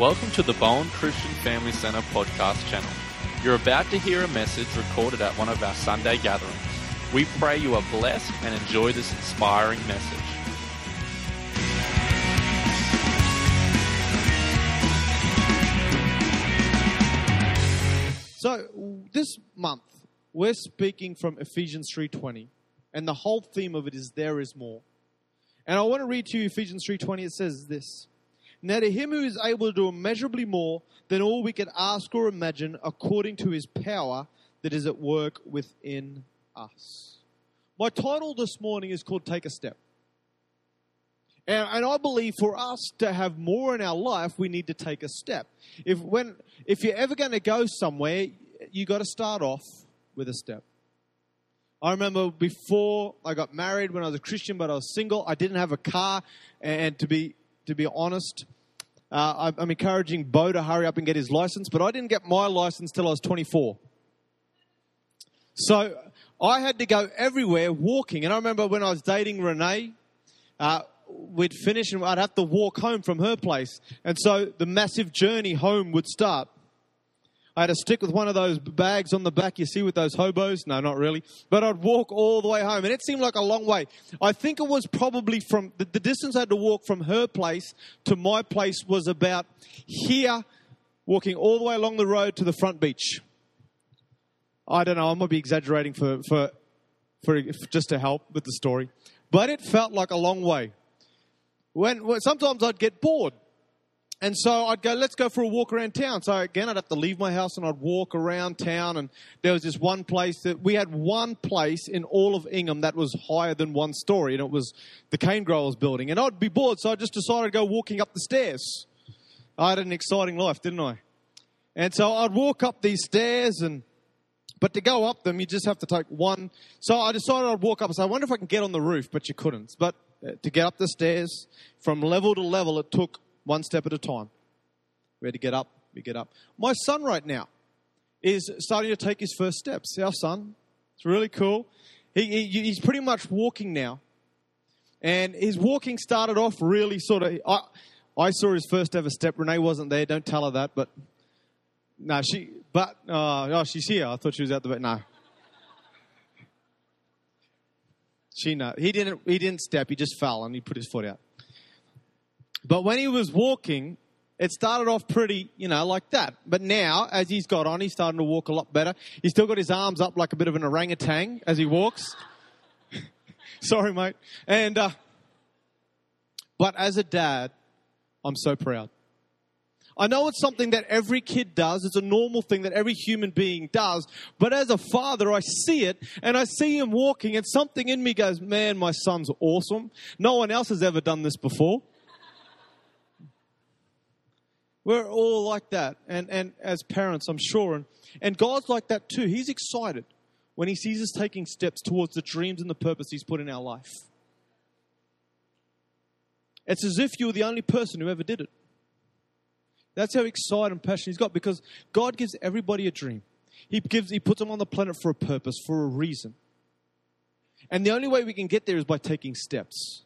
Welcome to the Bowen Christian Family Center podcast channel. You're about to hear a message recorded at one of our Sunday gatherings. We pray you are blessed and enjoy this inspiring message. So this month we're speaking from Ephesians 3:20 and the whole theme of it is there is more. And I want to read to you Ephesians 3:20 it says this. Now to him who is able to do immeasurably more than all we could ask or imagine according to his power that is at work within us. My title this morning is called Take a Step. And, and I believe for us to have more in our life, we need to take a step. If when if you're ever going to go somewhere, you got to start off with a step. I remember before I got married, when I was a Christian, but I was single, I didn't have a car, and to be to be honest, uh, I'm encouraging Bo to hurry up and get his license, but I didn't get my license till I was 24. So I had to go everywhere walking, and I remember when I was dating Renee. Uh, we'd finish and I'd have to walk home from her place. And so the massive journey home would start. I had to stick with one of those bags on the back you see with those hobos. No, not really. But I'd walk all the way home. And it seemed like a long way. I think it was probably from the, the distance I had to walk from her place to my place was about here, walking all the way along the road to the front beach. I don't know. I might be exaggerating for, for, for just to help with the story. But it felt like a long way. When, when sometimes I'd get bored. And so I'd go, let's go for a walk around town. So again, I'd have to leave my house and I'd walk around town. And there was this one place that we had one place in all of Ingham that was higher than one story, and it was the cane growers building. And I'd be bored, so I just decided to go walking up the stairs. I had an exciting life, didn't I? And so I'd walk up these stairs and but to go up them, you just have to take one. So I decided I'd walk up and say, I wonder if I can get on the roof, but you couldn't. But uh, to get up the stairs from level to level, it took one step at a time. We had to get up, we get up. My son right now is starting to take his first steps. Our son, it's really cool. He, he, he's pretty much walking now. And his walking started off really sort of. I, I saw his first ever step. Renee wasn't there. Don't tell her that. But no, she. But uh, oh, she's here. I thought she was out the back. No, she no. He didn't. He didn't step. He just fell and he put his foot out. But when he was walking, it started off pretty, you know, like that. But now, as he's got on, he's starting to walk a lot better. He's still got his arms up like a bit of an orangutan as he walks. Sorry, mate. And, uh, but as a dad, I'm so proud. I know it's something that every kid does. It's a normal thing that every human being does. But as a father, I see it and I see him walking and something in me goes, man, my son's awesome. No one else has ever done this before. We're all like that. And, and as parents, I'm sure. And, and God's like that too. He's excited when he sees us taking steps towards the dreams and the purpose he's put in our life. It's as if you were the only person who ever did it. That's how excited and passionate he's got because God gives everybody a dream. He gives, he puts them on the planet for a purpose, for a reason. And the only way we can get there is by taking steps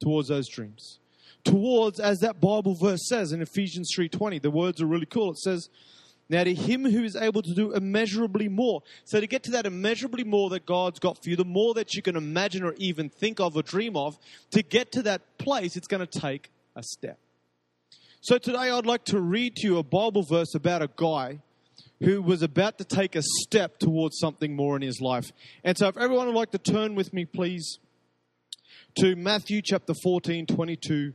towards those dreams. Towards, as that Bible verse says in Ephesians 3.20, the words are really cool. It says, now to him who is able to do immeasurably more. So to get to that immeasurably more that God's got for you, the more that you can imagine or even think of or dream of, to get to that place, it's going to take a step. So today I'd like to read to you a Bible verse about a guy who was about to take a step towards something more in his life. And so if everyone would like to turn with me, please, to Matthew chapter 14, 22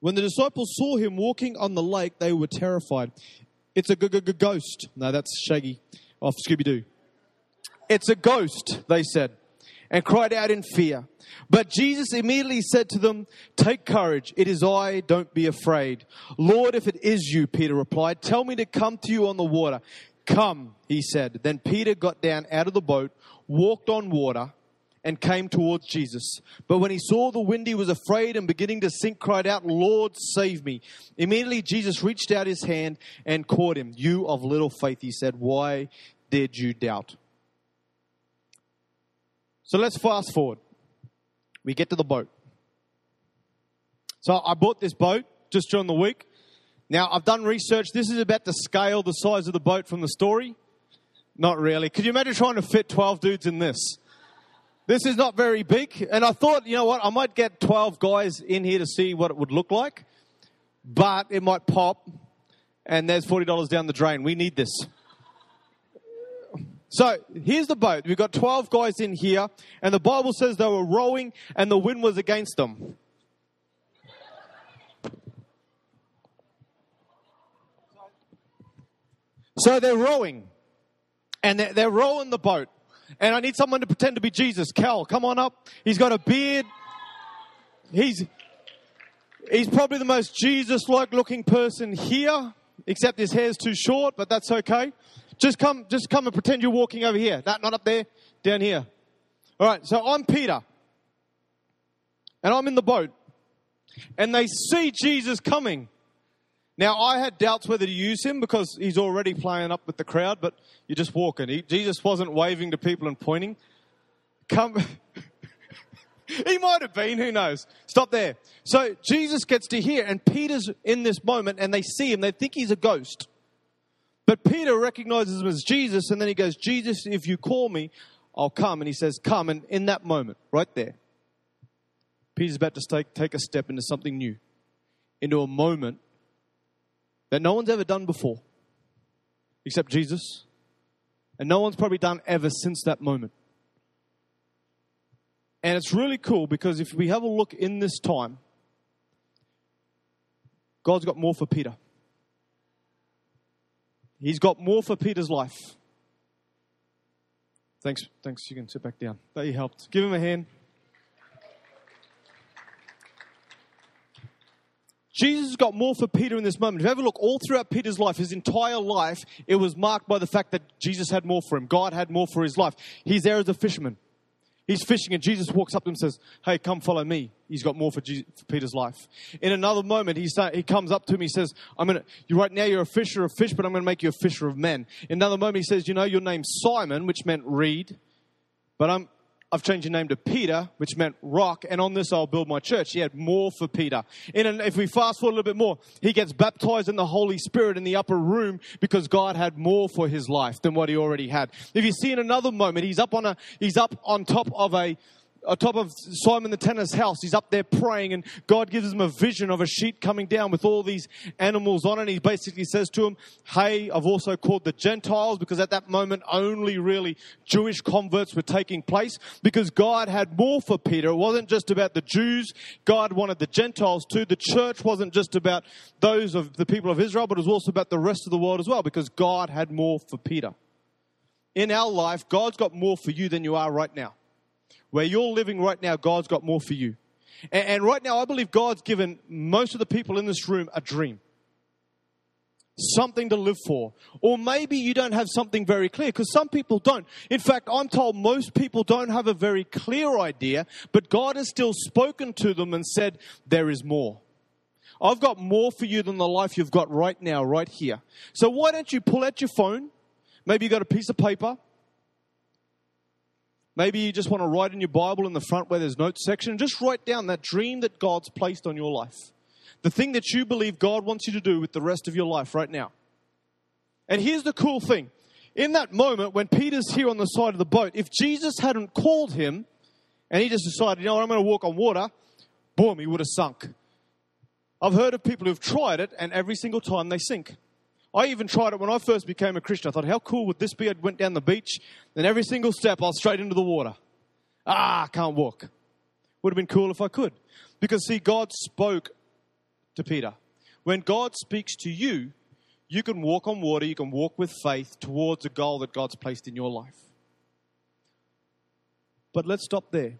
When the disciples saw him walking on the lake, they were terrified. It's a g- g- ghost. No, that's Shaggy oh, off Scooby Doo. It's a ghost, they said. and cried out in fear. But Jesus immediately said to them, Take courage, it is I, don't be afraid. Lord, if it is you, Peter replied, tell me to come to you on the water. Come, he said. Then Peter got down out of the boat, walked on water, and came towards Jesus. But when he saw the wind, he was afraid and beginning to sink, cried out, Lord, save me. Immediately Jesus reached out his hand and caught him. You of little faith, he said, why did you doubt? So let's fast forward. We get to the boat. So I bought this boat just during the week. Now I've done research. This is about to scale the size of the boat from the story. Not really. Could you imagine trying to fit 12 dudes in this? This is not very big. And I thought, you know what, I might get 12 guys in here to see what it would look like. But it might pop and there's $40 down the drain. We need this. So here's the boat. We've got 12 guys in here, and the Bible says they were rowing and the wind was against them. So they're rowing, and they're, they're rowing the boat. And I need someone to pretend to be Jesus. Cal, come on up. He's got a beard. He's, he's probably the most Jesus-like looking person here, except his hair's too short, but that's okay. Just come, just come and pretend you're walking over here. That, not up there, down here. All right, so I'm Peter. And I'm in the boat. And they see Jesus coming. Now, I had doubts whether to use him because he's already playing up with the crowd, but you're just walking. He, Jesus wasn't waving to people and pointing. Come. he might have been, who knows? Stop there. So Jesus gets to here, and Peter's in this moment, and they see him. They think he's a ghost. But Peter recognizes him as Jesus, and then he goes, Jesus, if you call me, I'll come. And he says, Come. And in that moment, right there, Peter's about to take, take a step into something new, into a moment that no one's ever done before, except Jesus. And no one's probably done ever since that moment. And it's really cool because if we have a look in this time, God's got more for Peter. He's got more for Peter's life. Thanks, thanks. You can sit back down. That you helped. Give him a hand. Jesus has got more for Peter in this moment. If you ever look all throughout Peter's life, his entire life, it was marked by the fact that Jesus had more for him. God had more for his life. He's there as a fisherman. He's fishing and Jesus walks up to him and says, Hey, come follow me. He's got more for, Jesus, for Peter's life. In another moment, he, say, he comes up to him. He says, I'm gonna, you right now you're a fisher of fish, but I'm going to make you a fisher of men. In another moment, he says, you know, your name's Simon, which meant reed, but I'm, I've changed your name to Peter, which meant rock, and on this I'll build my church. He had more for Peter. And if we fast forward a little bit more, he gets baptized in the Holy Spirit in the upper room because God had more for his life than what he already had. If you see in another moment, he's up on a, he's up on top of a, top of Simon the tanner's house. He's up there praying, and God gives him a vision of a sheet coming down with all these animals on it. He basically says to him, Hey, I've also called the Gentiles because at that moment only really Jewish converts were taking place because God had more for Peter. It wasn't just about the Jews, God wanted the Gentiles too. The church wasn't just about those of the people of Israel, but it was also about the rest of the world as well because God had more for Peter. In our life, God's got more for you than you are right now. Where you're living right now, God's got more for you. And, and right now, I believe God's given most of the people in this room a dream something to live for. Or maybe you don't have something very clear because some people don't. In fact, I'm told most people don't have a very clear idea, but God has still spoken to them and said, There is more. I've got more for you than the life you've got right now, right here. So why don't you pull out your phone? Maybe you got a piece of paper. Maybe you just want to write in your Bible in the front where there's notes section. Just write down that dream that God's placed on your life. The thing that you believe God wants you to do with the rest of your life right now. And here's the cool thing. In that moment, when Peter's here on the side of the boat, if Jesus hadn't called him and he just decided, you know what, I'm going to walk on water, boom, he would have sunk. I've heard of people who've tried it and every single time they sink. I even tried it when I first became a Christian. I thought, how cool would this be? I went down the beach, and every single step I was straight into the water. Ah, I can't walk. Would have been cool if I could. Because, see, God spoke to Peter. When God speaks to you, you can walk on water, you can walk with faith towards a goal that God's placed in your life. But let's stop there.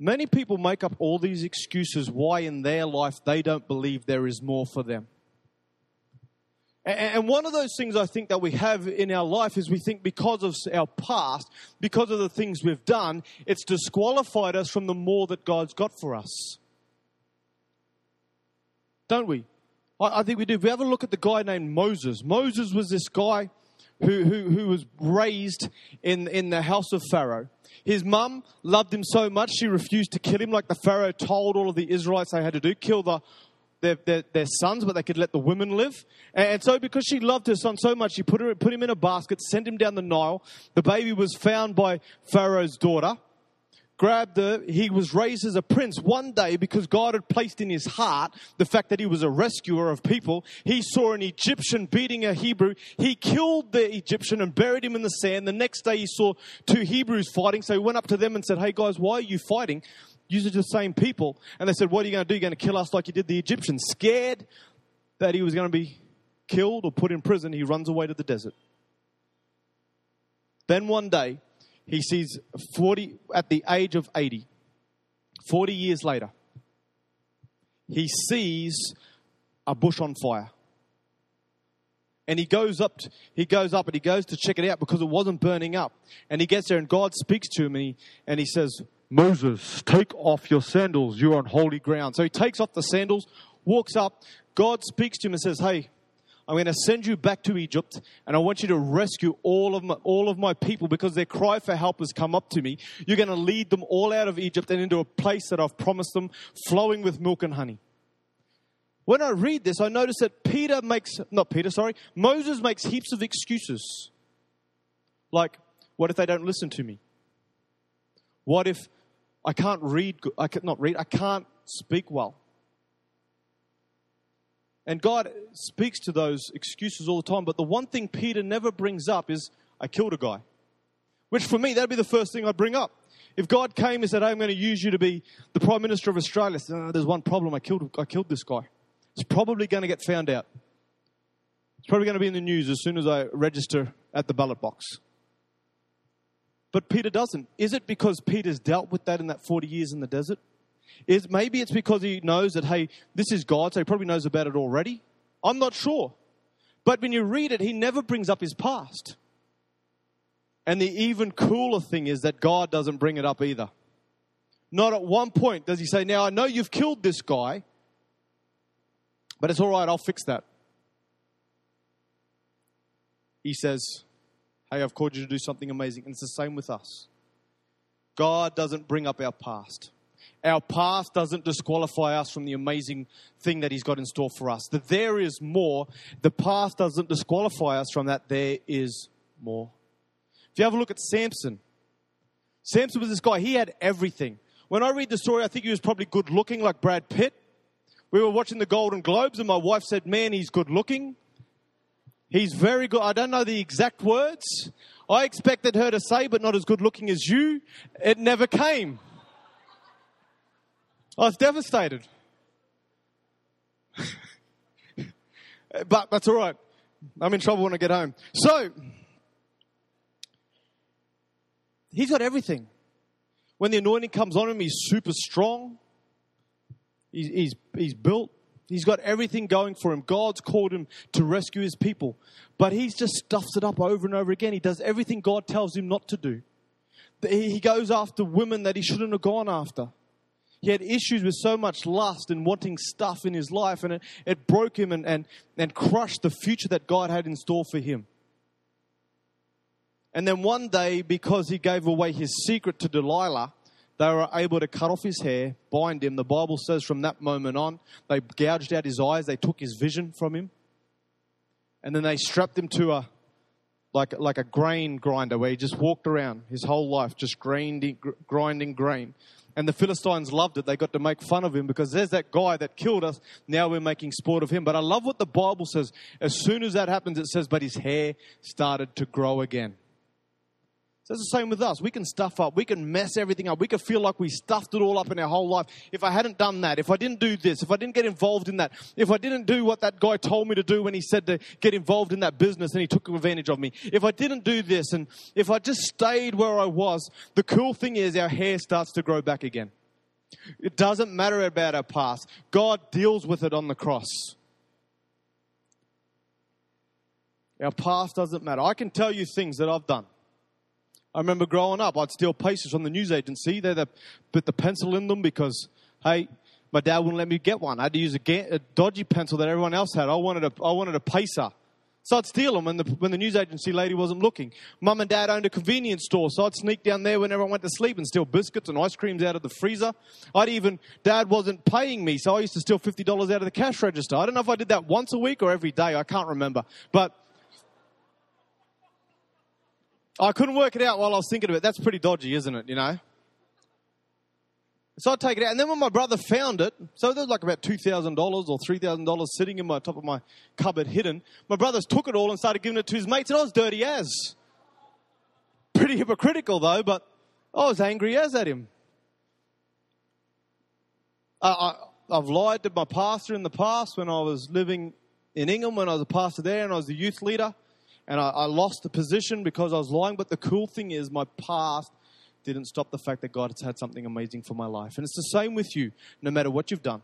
Many people make up all these excuses why in their life they don't believe there is more for them. And one of those things I think that we have in our life is we think because of our past, because of the things we've done, it's disqualified us from the more that God's got for us. Don't we? I think we do. If we have a look at the guy named Moses, Moses was this guy who, who, who was raised in, in the house of Pharaoh. His mum loved him so much she refused to kill him, like the Pharaoh told all of the Israelites they had to do kill the their, their, their, sons, but they could let the women live. And so, because she loved her son so much, she put, her, put him in a basket, sent him down the Nile. The baby was found by Pharaoh's daughter, grabbed her. He was raised as a prince. One day, because God had placed in his heart the fact that he was a rescuer of people, he saw an Egyptian beating a Hebrew. He killed the Egyptian and buried him in the sand. The next day, he saw two Hebrews fighting. So he went up to them and said, Hey guys, why are you fighting? Are the same people. And they said, What are you going to do? You're going to kill us like you did the Egyptians. Scared that he was going to be killed or put in prison, he runs away to the desert. Then one day, he sees 40, at the age of 80, 40 years later, he sees a bush on fire. And he goes up, he goes up and he goes to check it out because it wasn't burning up. And he gets there and God speaks to him and he, and he says, Moses, take off your sandals. You're on holy ground. So he takes off the sandals, walks up. God speaks to him and says, Hey, I'm going to send you back to Egypt and I want you to rescue all of my, all of my people because their cry for help has come up to me. You're going to lead them all out of Egypt and into a place that I've promised them flowing with milk and honey. When I read this, I notice that Peter makes, not Peter, sorry, Moses makes heaps of excuses. Like, what if they don't listen to me? What if I can't read, I can not read, I can't speak well? And God speaks to those excuses all the time. But the one thing Peter never brings up is, I killed a guy. Which for me, that'd be the first thing I'd bring up. If God came and said, I'm going to use you to be the Prime Minister of Australia, said, oh, there's one problem. I killed, I killed this guy. It's probably going to get found out. It's probably going to be in the news as soon as I register at the ballot box. But Peter doesn't. Is it because Peter's dealt with that in that 40 years in the desert? Is maybe it's because he knows that hey, this is God, so he probably knows about it already. I'm not sure. But when you read it, he never brings up his past. And the even cooler thing is that God doesn't bring it up either. Not at one point does he say, Now I know you've killed this guy, but it's all right, I'll fix that. He says, Hey, I've called you to do something amazing. And it's the same with us. God doesn't bring up our past. Our past doesn't disqualify us from the amazing thing that He's got in store for us. That there is more. The past doesn't disqualify us from that. There is more. If you have a look at Samson, Samson was this guy, he had everything. When I read the story, I think he was probably good looking, like Brad Pitt. We were watching the Golden Globes, and my wife said, Man, he's good looking. He's very good. I don't know the exact words. I expected her to say, but not as good looking as you. It never came. I was devastated. but that's all right. I'm in trouble when I get home. So, he's got everything. When the anointing comes on him, he's super strong. He's, he's, he's built. He's got everything going for him. God's called him to rescue his people. But he just stuffs it up over and over again. He does everything God tells him not to do. He goes after women that he shouldn't have gone after. He had issues with so much lust and wanting stuff in his life, and it, it broke him and, and, and crushed the future that God had in store for him. And then one day, because he gave away his secret to Delilah, they were able to cut off his hair, bind him. The Bible says from that moment on, they gouged out his eyes, they took his vision from him, and then they strapped him to a like like a grain grinder where he just walked around his whole life, just grinding grinding grain. And the Philistines loved it. They got to make fun of him because there's that guy that killed us. Now we're making sport of him. But I love what the Bible says. As soon as that happens, it says, but his hair started to grow again. So it's the same with us. We can stuff up. We can mess everything up. We can feel like we stuffed it all up in our whole life. If I hadn't done that, if I didn't do this, if I didn't get involved in that, if I didn't do what that guy told me to do when he said to get involved in that business and he took advantage of me, if I didn't do this and if I just stayed where I was, the cool thing is our hair starts to grow back again. It doesn't matter about our past. God deals with it on the cross. Our past doesn't matter. I can tell you things that I've done. I remember growing up, I'd steal pieces from the news agency. They'd put the pencil in them because, hey, my dad wouldn't let me get one. I had to use a, a dodgy pencil that everyone else had. I wanted a, I wanted a pacer. So I'd steal them when the, when the news agency lady wasn't looking. Mum and dad owned a convenience store, so I'd sneak down there when everyone went to sleep and steal biscuits and ice creams out of the freezer. I'd even, dad wasn't paying me, so I used to steal $50 out of the cash register. I don't know if I did that once a week or every day, I can't remember. But I couldn't work it out while I was thinking of it. That's pretty dodgy, isn't it? You know? So I take it out. And then when my brother found it, so there's like about $2,000 or $3,000 sitting in my top of my cupboard hidden. My brothers took it all and started giving it to his mates, and I was dirty as. Pretty hypocritical though, but I was angry as at him. I, I, I've lied to my pastor in the past when I was living in England, when I was a pastor there and I was a youth leader and I, I lost the position because I was lying. But the cool thing is, my past didn't stop the fact that God has had something amazing for my life. And it's the same with you, no matter what you've done.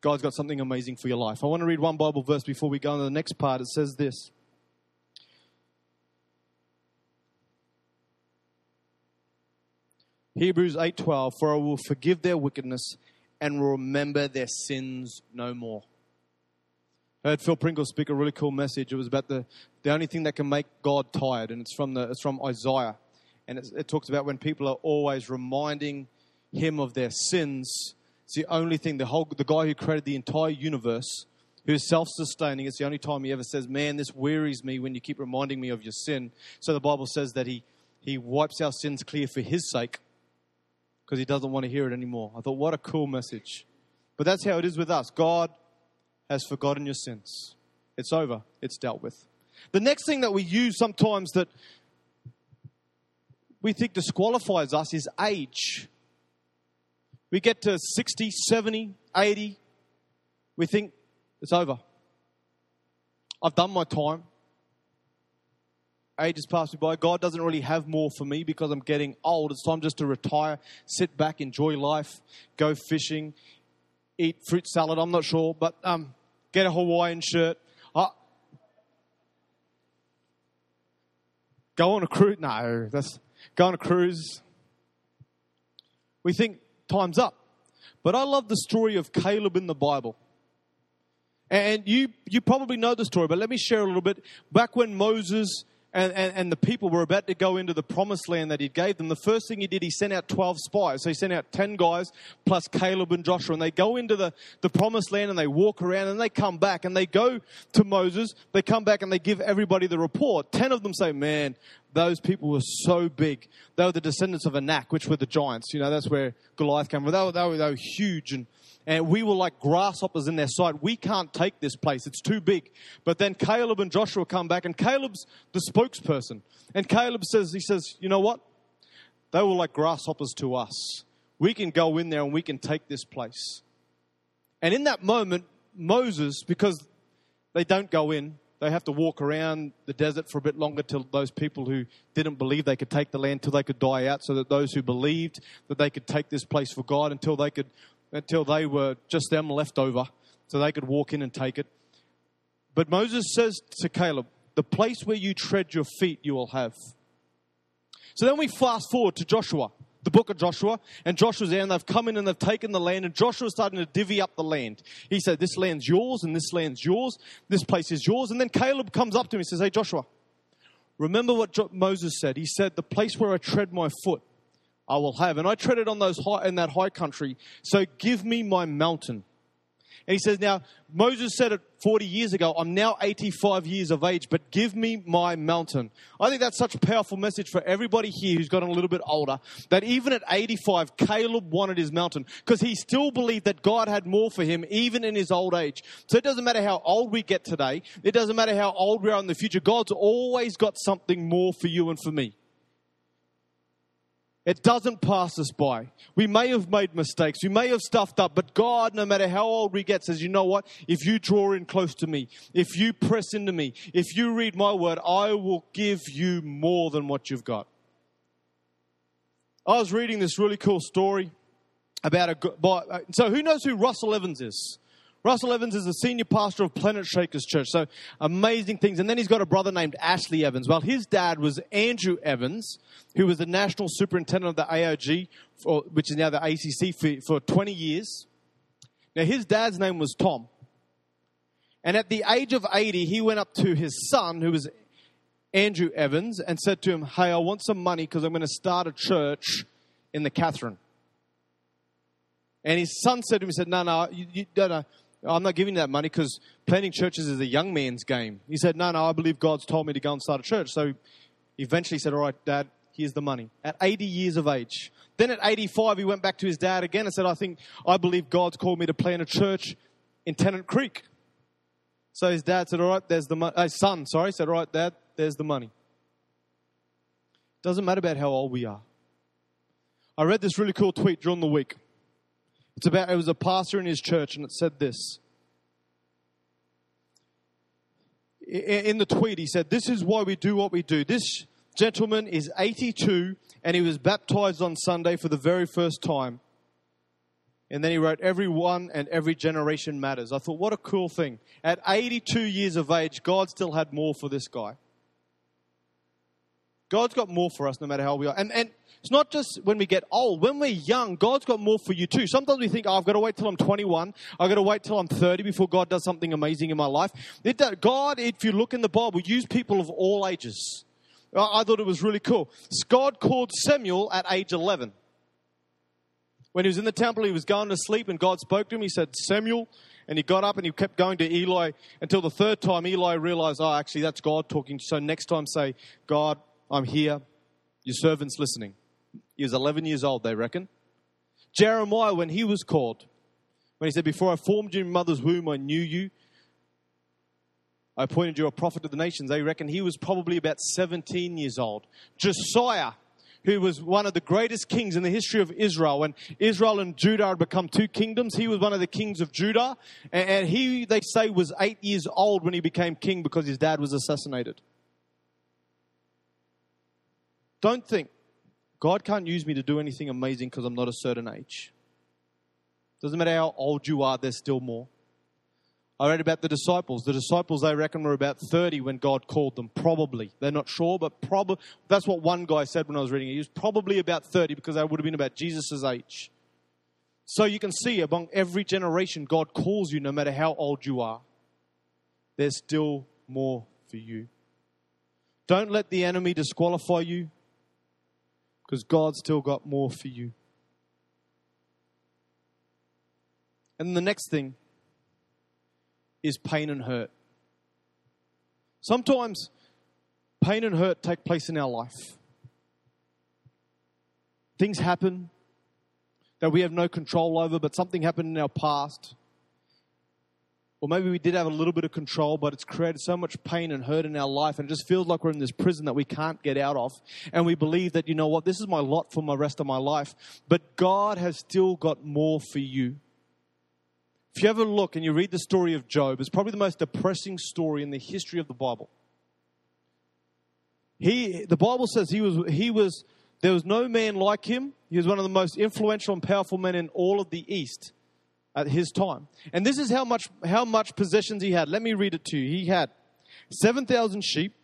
God's got something amazing for your life. I want to read one Bible verse before we go on to the next part. It says this. Hebrews 8:12 For I will forgive their wickedness and remember their sins no more. I heard Phil Pringle speak a really cool message. It was about the, the only thing that can make God tired, and it's from, the, it's from Isaiah. And it, talks about when people are always reminding him of their sins. It's the only thing, the, whole, the guy who created the entire universe, who is self sustaining, it's the only time he ever says, Man, this wearies me when you keep reminding me of your sin. So the Bible says that he, he wipes our sins clear for his sake because he doesn't want to hear it anymore. I thought, what a cool message. But that's how it is with us. God has forgotten your sins. It's over, it's dealt with. The next thing that we use sometimes that we think disqualifies us is age. We get to 60, 70, 80, we think it's over. I've done my time. Age has passed me by. God doesn't really have more for me because I'm getting old. It's time just to retire, sit back, enjoy life, go fishing, eat fruit salad. I'm not sure, but um, get a Hawaiian shirt. Uh, go on a cruise. No, that's go on a cruise. We think time's up. But I love the story of Caleb in the Bible. And you, you probably know the story, but let me share a little bit. Back when Moses and, and, and, the people were about to go into the promised land that he gave them, the first thing he did, he sent out 12 spies. So he sent out 10 guys plus Caleb and Joshua, and they go into the, the promised land and they walk around and they come back and they go to Moses. They come back and they give everybody the report. 10 of them say, Man, those people were so big. They were the descendants of Anak, which were the giants. You know, that's where Goliath came from. They were, they were, they were huge and and we were like grasshoppers in their sight. We can't take this place, it's too big. But then Caleb and Joshua come back, and Caleb's the spokesperson. And Caleb says, He says, You know what? They were like grasshoppers to us. We can go in there and we can take this place. And in that moment, Moses, because they don't go in, they have to walk around the desert for a bit longer till those people who didn't believe they could take the land till they could die out so that those who believed that they could take this place for God until they could until they were just them left over so they could walk in and take it. But Moses says to Caleb, The place where you tread your feet, you will have. So then we fast forward to Joshua, the book of Joshua, and Joshua's there, and they've come in and they've taken the land, and Joshua's starting to divvy up the land. He said, This land's yours, and this land's yours, this place is yours. And then Caleb comes up to him and says, Hey, Joshua, remember what jo- Moses said? He said, The place where I tread my foot, I will have. And I treaded on those high, in that high country. So give me my mountain. And he says, Now, Moses said it 40 years ago, I'm now 85 years of age, but give me my mountain. I think that's such a powerful message for everybody here who's gotten a little bit older, that even at 85, Caleb wanted his mountain because he still believed that God had more for him, even in his old age. So it doesn't matter how old we get today, it doesn't matter how old we are in the future, God's always got something more for you and for me. It doesn't pass us by. We may have made mistakes. We may have stuffed up, but God, no matter how old we get, says, you know what? If you draw in close to me, if you press into me, if you read my word, I will give you more than what you've got. I was reading this really cool story about a. Boy. Uh, so, who knows who Russell Evans is? Russell Evans is the senior pastor of Planetshakers Church. So amazing things. And then he's got a brother named Ashley Evans. Well, his dad was Andrew Evans, who was the national superintendent of the AOG, for, which is now the ACC, for, for 20 years. Now, his dad's name was Tom. And at the age of 80, he went up to his son, who was Andrew Evans, and said to him, Hey, I want some money because I'm going to start a church in the Katherine. And his son said to him, he said, No, no, you, no, no. I'm not giving you that money because planting churches is a young man's game. He said, No, no, I believe God's told me to go and start a church. So eventually he said, All right, Dad, here's the money. At 80 years of age. Then at 85, he went back to his dad again and said, I think, I believe God's called me to plant a church in Tennant Creek. So his dad said, All right, there's the money. Uh, son, sorry, said, All right, Dad, there's the money. Doesn't matter about how old we are. I read this really cool tweet during the week. It's about, it was a pastor in his church, and it said this. In the tweet, he said, This is why we do what we do. This gentleman is 82 and he was baptized on Sunday for the very first time. And then he wrote, Every one and every generation matters. I thought, what a cool thing. At 82 years of age, God still had more for this guy. God's got more for us no matter how we are. And, and it's not just when we get old. When we're young, God's got more for you too. Sometimes we think, oh, I've got to wait till I'm 21. I've got to wait till I'm 30 before God does something amazing in my life. It, God, if you look in the Bible, use people of all ages. I thought it was really cool. God called Samuel at age 11. When he was in the temple, he was going to sleep, and God spoke to him. He said, Samuel. And he got up and he kept going to Eli until the third time Eli realized, oh, actually, that's God talking. So next time, say, God, I'm here. Your servant's listening. He was 11 years old, they reckon. Jeremiah, when he was called, when he said, Before I formed you in mother's womb, I knew you. I appointed you a prophet to the nations. They reckon he was probably about 17 years old. Josiah, who was one of the greatest kings in the history of Israel. When Israel and Judah had become two kingdoms, he was one of the kings of Judah. And he, they say, was eight years old when he became king because his dad was assassinated. Don't think God can't use me to do anything amazing because I'm not a certain age. Doesn't matter how old you are, there's still more. I read about the disciples. The disciples, they reckon, were about 30 when God called them. Probably. They're not sure, but probably. That's what one guy said when I was reading it. He was probably about 30 because they would have been about Jesus' age. So you can see among every generation, God calls you no matter how old you are. There's still more for you. Don't let the enemy disqualify you because God's still got more for you. And the next thing is pain and hurt. Sometimes pain and hurt take place in our life. Things happen that we have no control over, but something happened in our past or maybe we did have a little bit of control, but it's created so much pain and hurt in our life, and it just feels like we're in this prison that we can't get out of. And we believe that, you know what, this is my lot for my rest of my life. But God has still got more for you. If you ever look and you read the story of Job, it's probably the most depressing story in the history of the Bible. He, the Bible says he was, he was, there was no man like him. He was one of the most influential and powerful men in all of the East at his time. And this is how much, how much possessions he had. Let me read it to you. He had 7,000 sheep,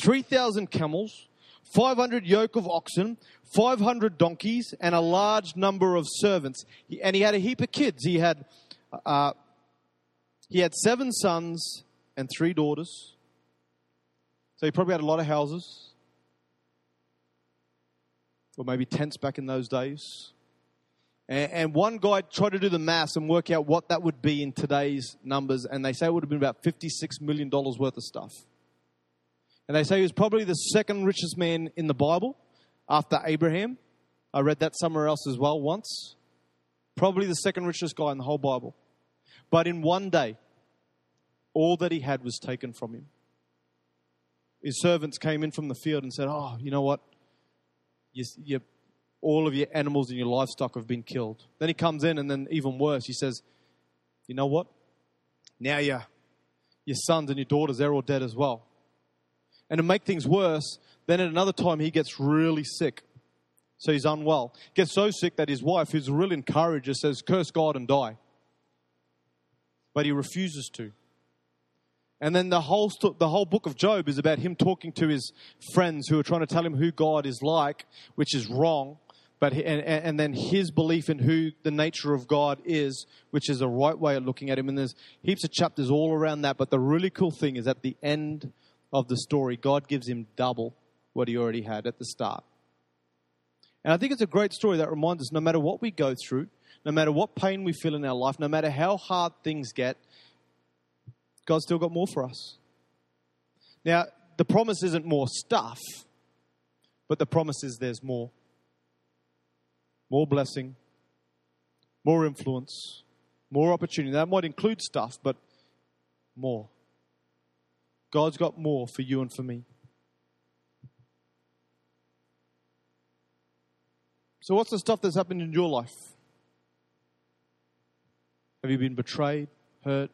3,000 camels, 500 yoke of oxen, 500 donkeys, and a large number of servants. And he had a heap of kids. He had, uh, he had seven sons and three daughters. So he probably had a lot of houses. Or maybe tents back in those days. And, and one guy tried to do the maths and work out what that would be in today's numbers, and they say it would have been about $56 million worth of stuff. And they say he was probably the second richest man in the Bible after Abraham. I read that somewhere else as well once. Probably the second richest guy in the whole Bible. But in one day, all that he had was taken from him. His servants came in from the field and said, Oh, you know what? You, you, all of your animals and your livestock have been killed. Then he comes in, and then even worse, he says, You know what? Now your, your sons and your daughters, they're all dead as well. And to make things worse, then at another time he gets really sick. So he's unwell. Gets so sick that his wife, who's a real encourager, says, Curse God and die. But he refuses to. And then the whole, st- the whole book of Job is about him talking to his friends who are trying to tell him who God is like, which is wrong. But and, and then his belief in who the nature of God is, which is a right way of looking at him. And there's heaps of chapters all around that. But the really cool thing is at the end of the story, God gives him double what he already had at the start. And I think it's a great story that reminds us no matter what we go through, no matter what pain we feel in our life, no matter how hard things get, God's still got more for us. Now, the promise isn't more stuff, but the promise is there's more. More blessing, more influence, more opportunity. That might include stuff, but more. God's got more for you and for me. So, what's the stuff that's happened in your life? Have you been betrayed, hurt,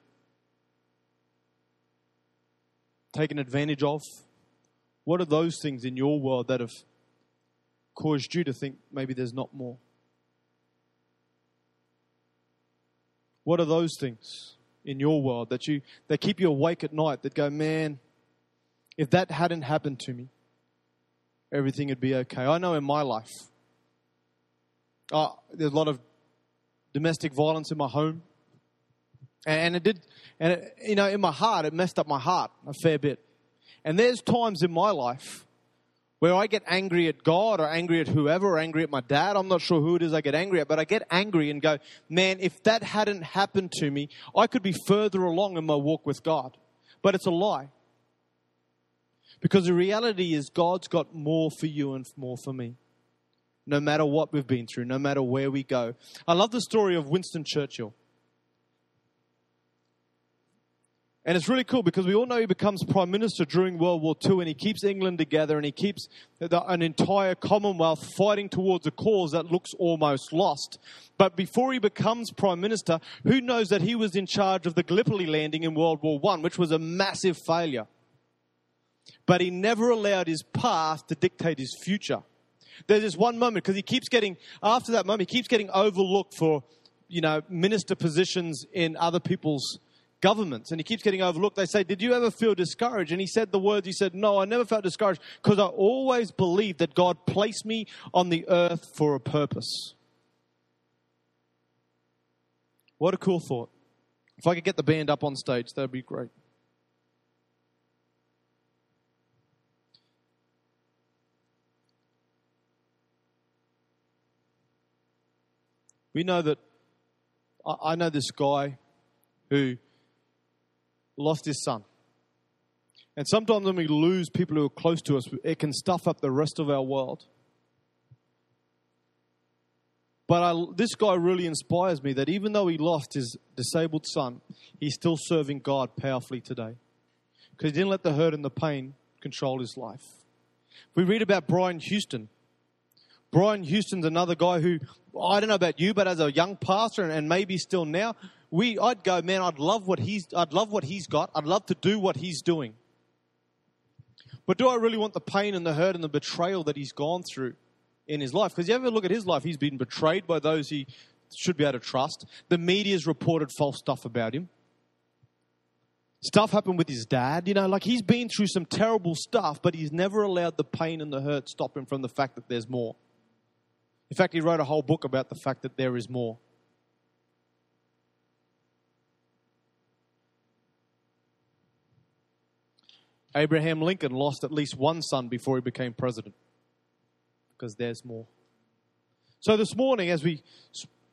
taken advantage of? What are those things in your world that have caused you to think maybe there's not more? What are those things in your world that you that keep you awake at night that go, man, if that hadn't happened to me, everything would be okay. I know in my life, uh, there's a lot of domestic violence in my home. And it did, and it, you know, in my heart, it messed up my heart a fair bit. And there's times in my life where I get angry at God or angry at whoever or angry at my dad. I'm not sure who it is I get angry at, but I get angry and go, man, if that hadn't happened to me, I could be further along in my walk with God. But it's a lie. Because the reality is, God's got more for you and more for me. No matter what we've been through, no matter where we go. I love the story of Winston Churchill. And it's really cool because we all know he becomes prime minister during World War II and he keeps England together and he keeps the, an entire Commonwealth fighting towards a cause that looks almost lost. But before he becomes prime minister, who knows that he was in charge of the Gallipoli landing in World War I, which was a massive failure. But he never allowed his past to dictate his future. There's this one moment because he keeps getting, after that moment, he keeps getting overlooked for, you know, minister positions in other people's governments and he keeps getting overlooked. They say, Did you ever feel discouraged? And he said the words, He said, No, I never felt discouraged because I always believed that God placed me on the earth for a purpose. What a cool thought. If I could get the band up on stage, that would be great. We know that I know this guy who lost his son. And sometimes when we lose people who are close to us, it can stuff up the rest of our world. But I, this guy really inspires me that even though he lost his disabled son, he's still serving God powerfully today. Because he didn't let the hurt and the pain control his life. We read about Brian Houston. Brian Houston's another guy who, I don't know about you, but as a young pastor and maybe still now, we, I'd go, man, I'd love what he's, I'd love what he's got. I'd love to do what he's doing. But do I really want the pain and the hurt and the betrayal that he's gone through in his life? Because you ever look at his life, he's been betrayed by those he should be able to trust. The media's reported false stuff about him. Stuff happened with his dad, you know, like he's been through some terrible stuff, but he's never allowed the pain and the hurt stop him from the fact that there's more. In fact, he wrote a whole book about the fact that there is more. Abraham Lincoln lost at least one son before he became president because there's more. So this morning, as we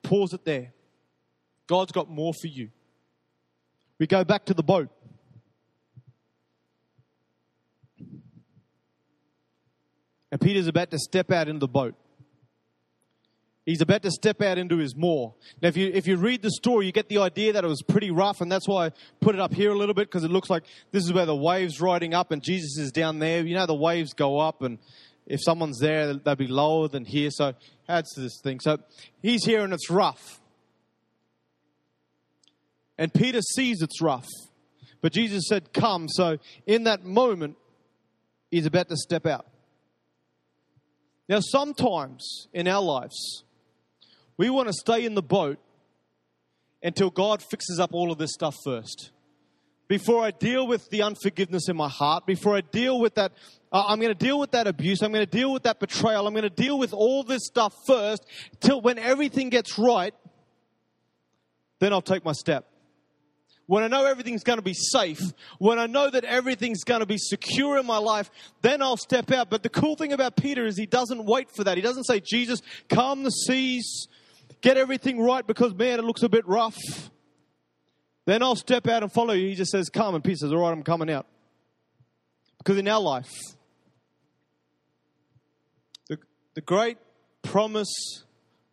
pause it there. God's got more for you. We go back to the boat. And Peter's about to step out into the boat. He's about to step out into his more. Now, if you, if you read the story, you get the idea that it was pretty rough, and that's why I put it up here a little bit, because it looks like this is where the waves riding up and Jesus is down there. You know, the waves go up, and if someone's there, they'll be lower than here. So, adds to this thing. So, he's here and it's rough. And Peter sees it's rough. But Jesus said, Come. So, in that moment, he's about to step out. Now, sometimes in our lives, we want to stay in the boat until God fixes up all of this stuff first. Before I deal with the unforgiveness in my heart, before I deal with that, uh, I'm going to deal with that abuse, I'm going to deal with that betrayal, I'm going to deal with all this stuff first, till when everything gets right, then I'll take my step when I know everything's going to be safe, when I know that everything's going to be secure in my life, then I'll step out. But the cool thing about Peter is he doesn't wait for that. He doesn't say, Jesus, calm the seas, get everything right because, man, it looks a bit rough. Then I'll step out and follow you. He just says, come. And Peter says, all right, I'm coming out. Because in our life, the, the great promise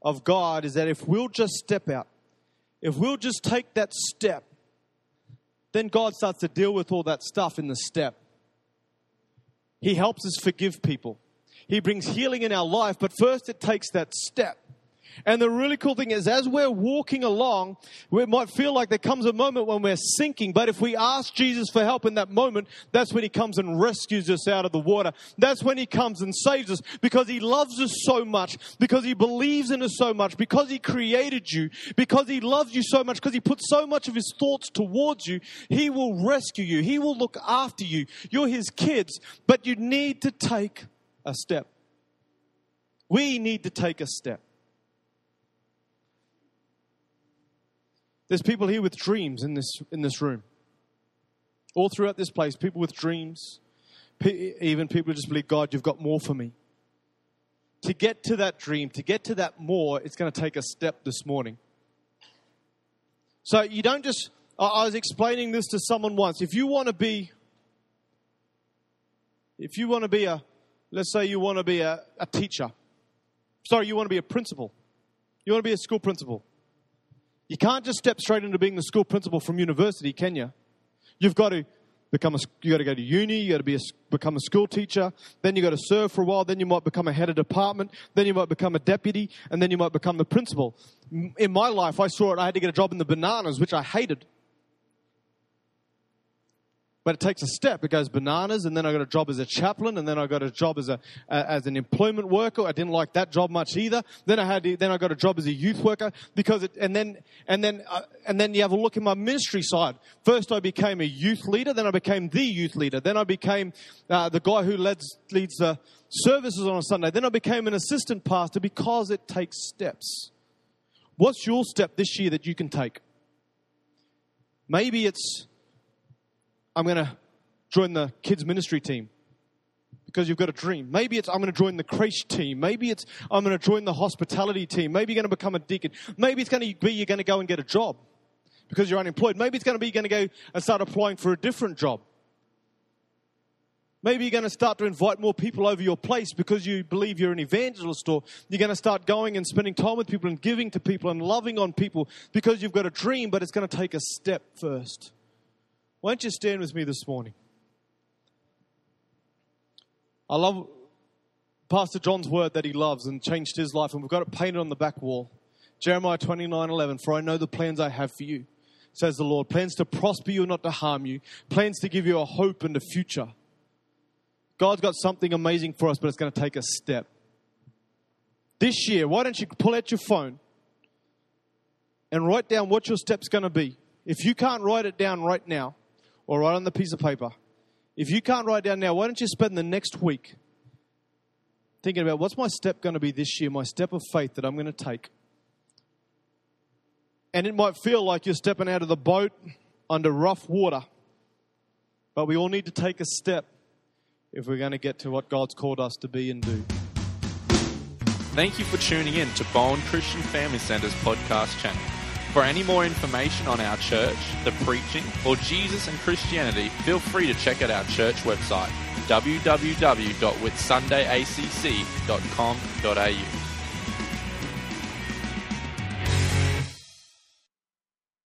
of God is that if we'll just step out, if we'll just take that step, then God starts to deal with all that stuff in the step. He helps us forgive people. He brings healing in our life, but first it takes that step. And the really cool thing is, as we're walking along, we might feel like there comes a moment when we're sinking, but if we ask Jesus for help in that moment, that's when He comes and rescues us out of the water. That's when He comes and saves us because He loves us so much, because He believes in us so much, because He created you, because He loves you so much, because He put so much of His thoughts towards you. He will rescue you, He will look after you. You're His kids, but you need to take a step. We need to take a step. There's people here with dreams in this, in this room. All throughout this place, people with dreams, even people who just believe, God, you've got more for me. To get to that dream, to get to that more, it's going to take a step this morning. So you don't just, I was explaining this to someone once. If you want to be, if you want to be a, let's say you want to be a, a teacher, sorry, you want to be a principal, you want to be a school principal. You can't just step straight into being the school principal from university, can you? You've got to become a, you got to go to uni, you got to be a, become a school teacher, then you got to serve for a while, then you might become a head of department, then you might become a deputy, and then you might become the principal. In my life, I saw it, I had to get a job in the bananas, which I hated. But it takes a step. It goes bananas, and then I got a job as a chaplain, and then I got a job as a as an employment worker. I didn't like that job much either. Then I had to, then I got a job as a youth worker because it, and then and then uh, and then you have a look at my ministry side. First, I became a youth leader. Then I became the youth leader. Then I became uh, the guy who leads leads the services on a Sunday. Then I became an assistant pastor because it takes steps. What's your step this year that you can take? Maybe it's I'm going to join the kids ministry team because you've got a dream. Maybe it's I'm going to join the creche team. Maybe it's I'm going to join the hospitality team. Maybe you're going to become a deacon. Maybe it's going to be you're going to go and get a job because you're unemployed. Maybe it's going to be you're going to go and start applying for a different job. Maybe you're going to start to invite more people over your place because you believe you're an evangelist, or you're going to start going and spending time with people and giving to people and loving on people because you've got a dream, but it's going to take a step first. Why don't you stand with me this morning? I love Pastor John's word that he loves and changed his life, and we've got it painted on the back wall. Jeremiah 29 11, For I know the plans I have for you, says the Lord. Plans to prosper you, not to harm you. Plans to give you a hope and a future. God's got something amazing for us, but it's going to take a step. This year, why don't you pull out your phone and write down what your step's going to be? If you can't write it down right now, or write on the piece of paper. If you can't write down now, why don't you spend the next week thinking about what's my step going to be this year, my step of faith that I'm going to take? And it might feel like you're stepping out of the boat under rough water, but we all need to take a step if we're going to get to what God's called us to be and do. Thank you for tuning in to Bowen Christian Family Center's podcast channel. For any more information on our church, the preaching, or Jesus and Christianity, feel free to check out our church website www.whitsundayacc.com.au.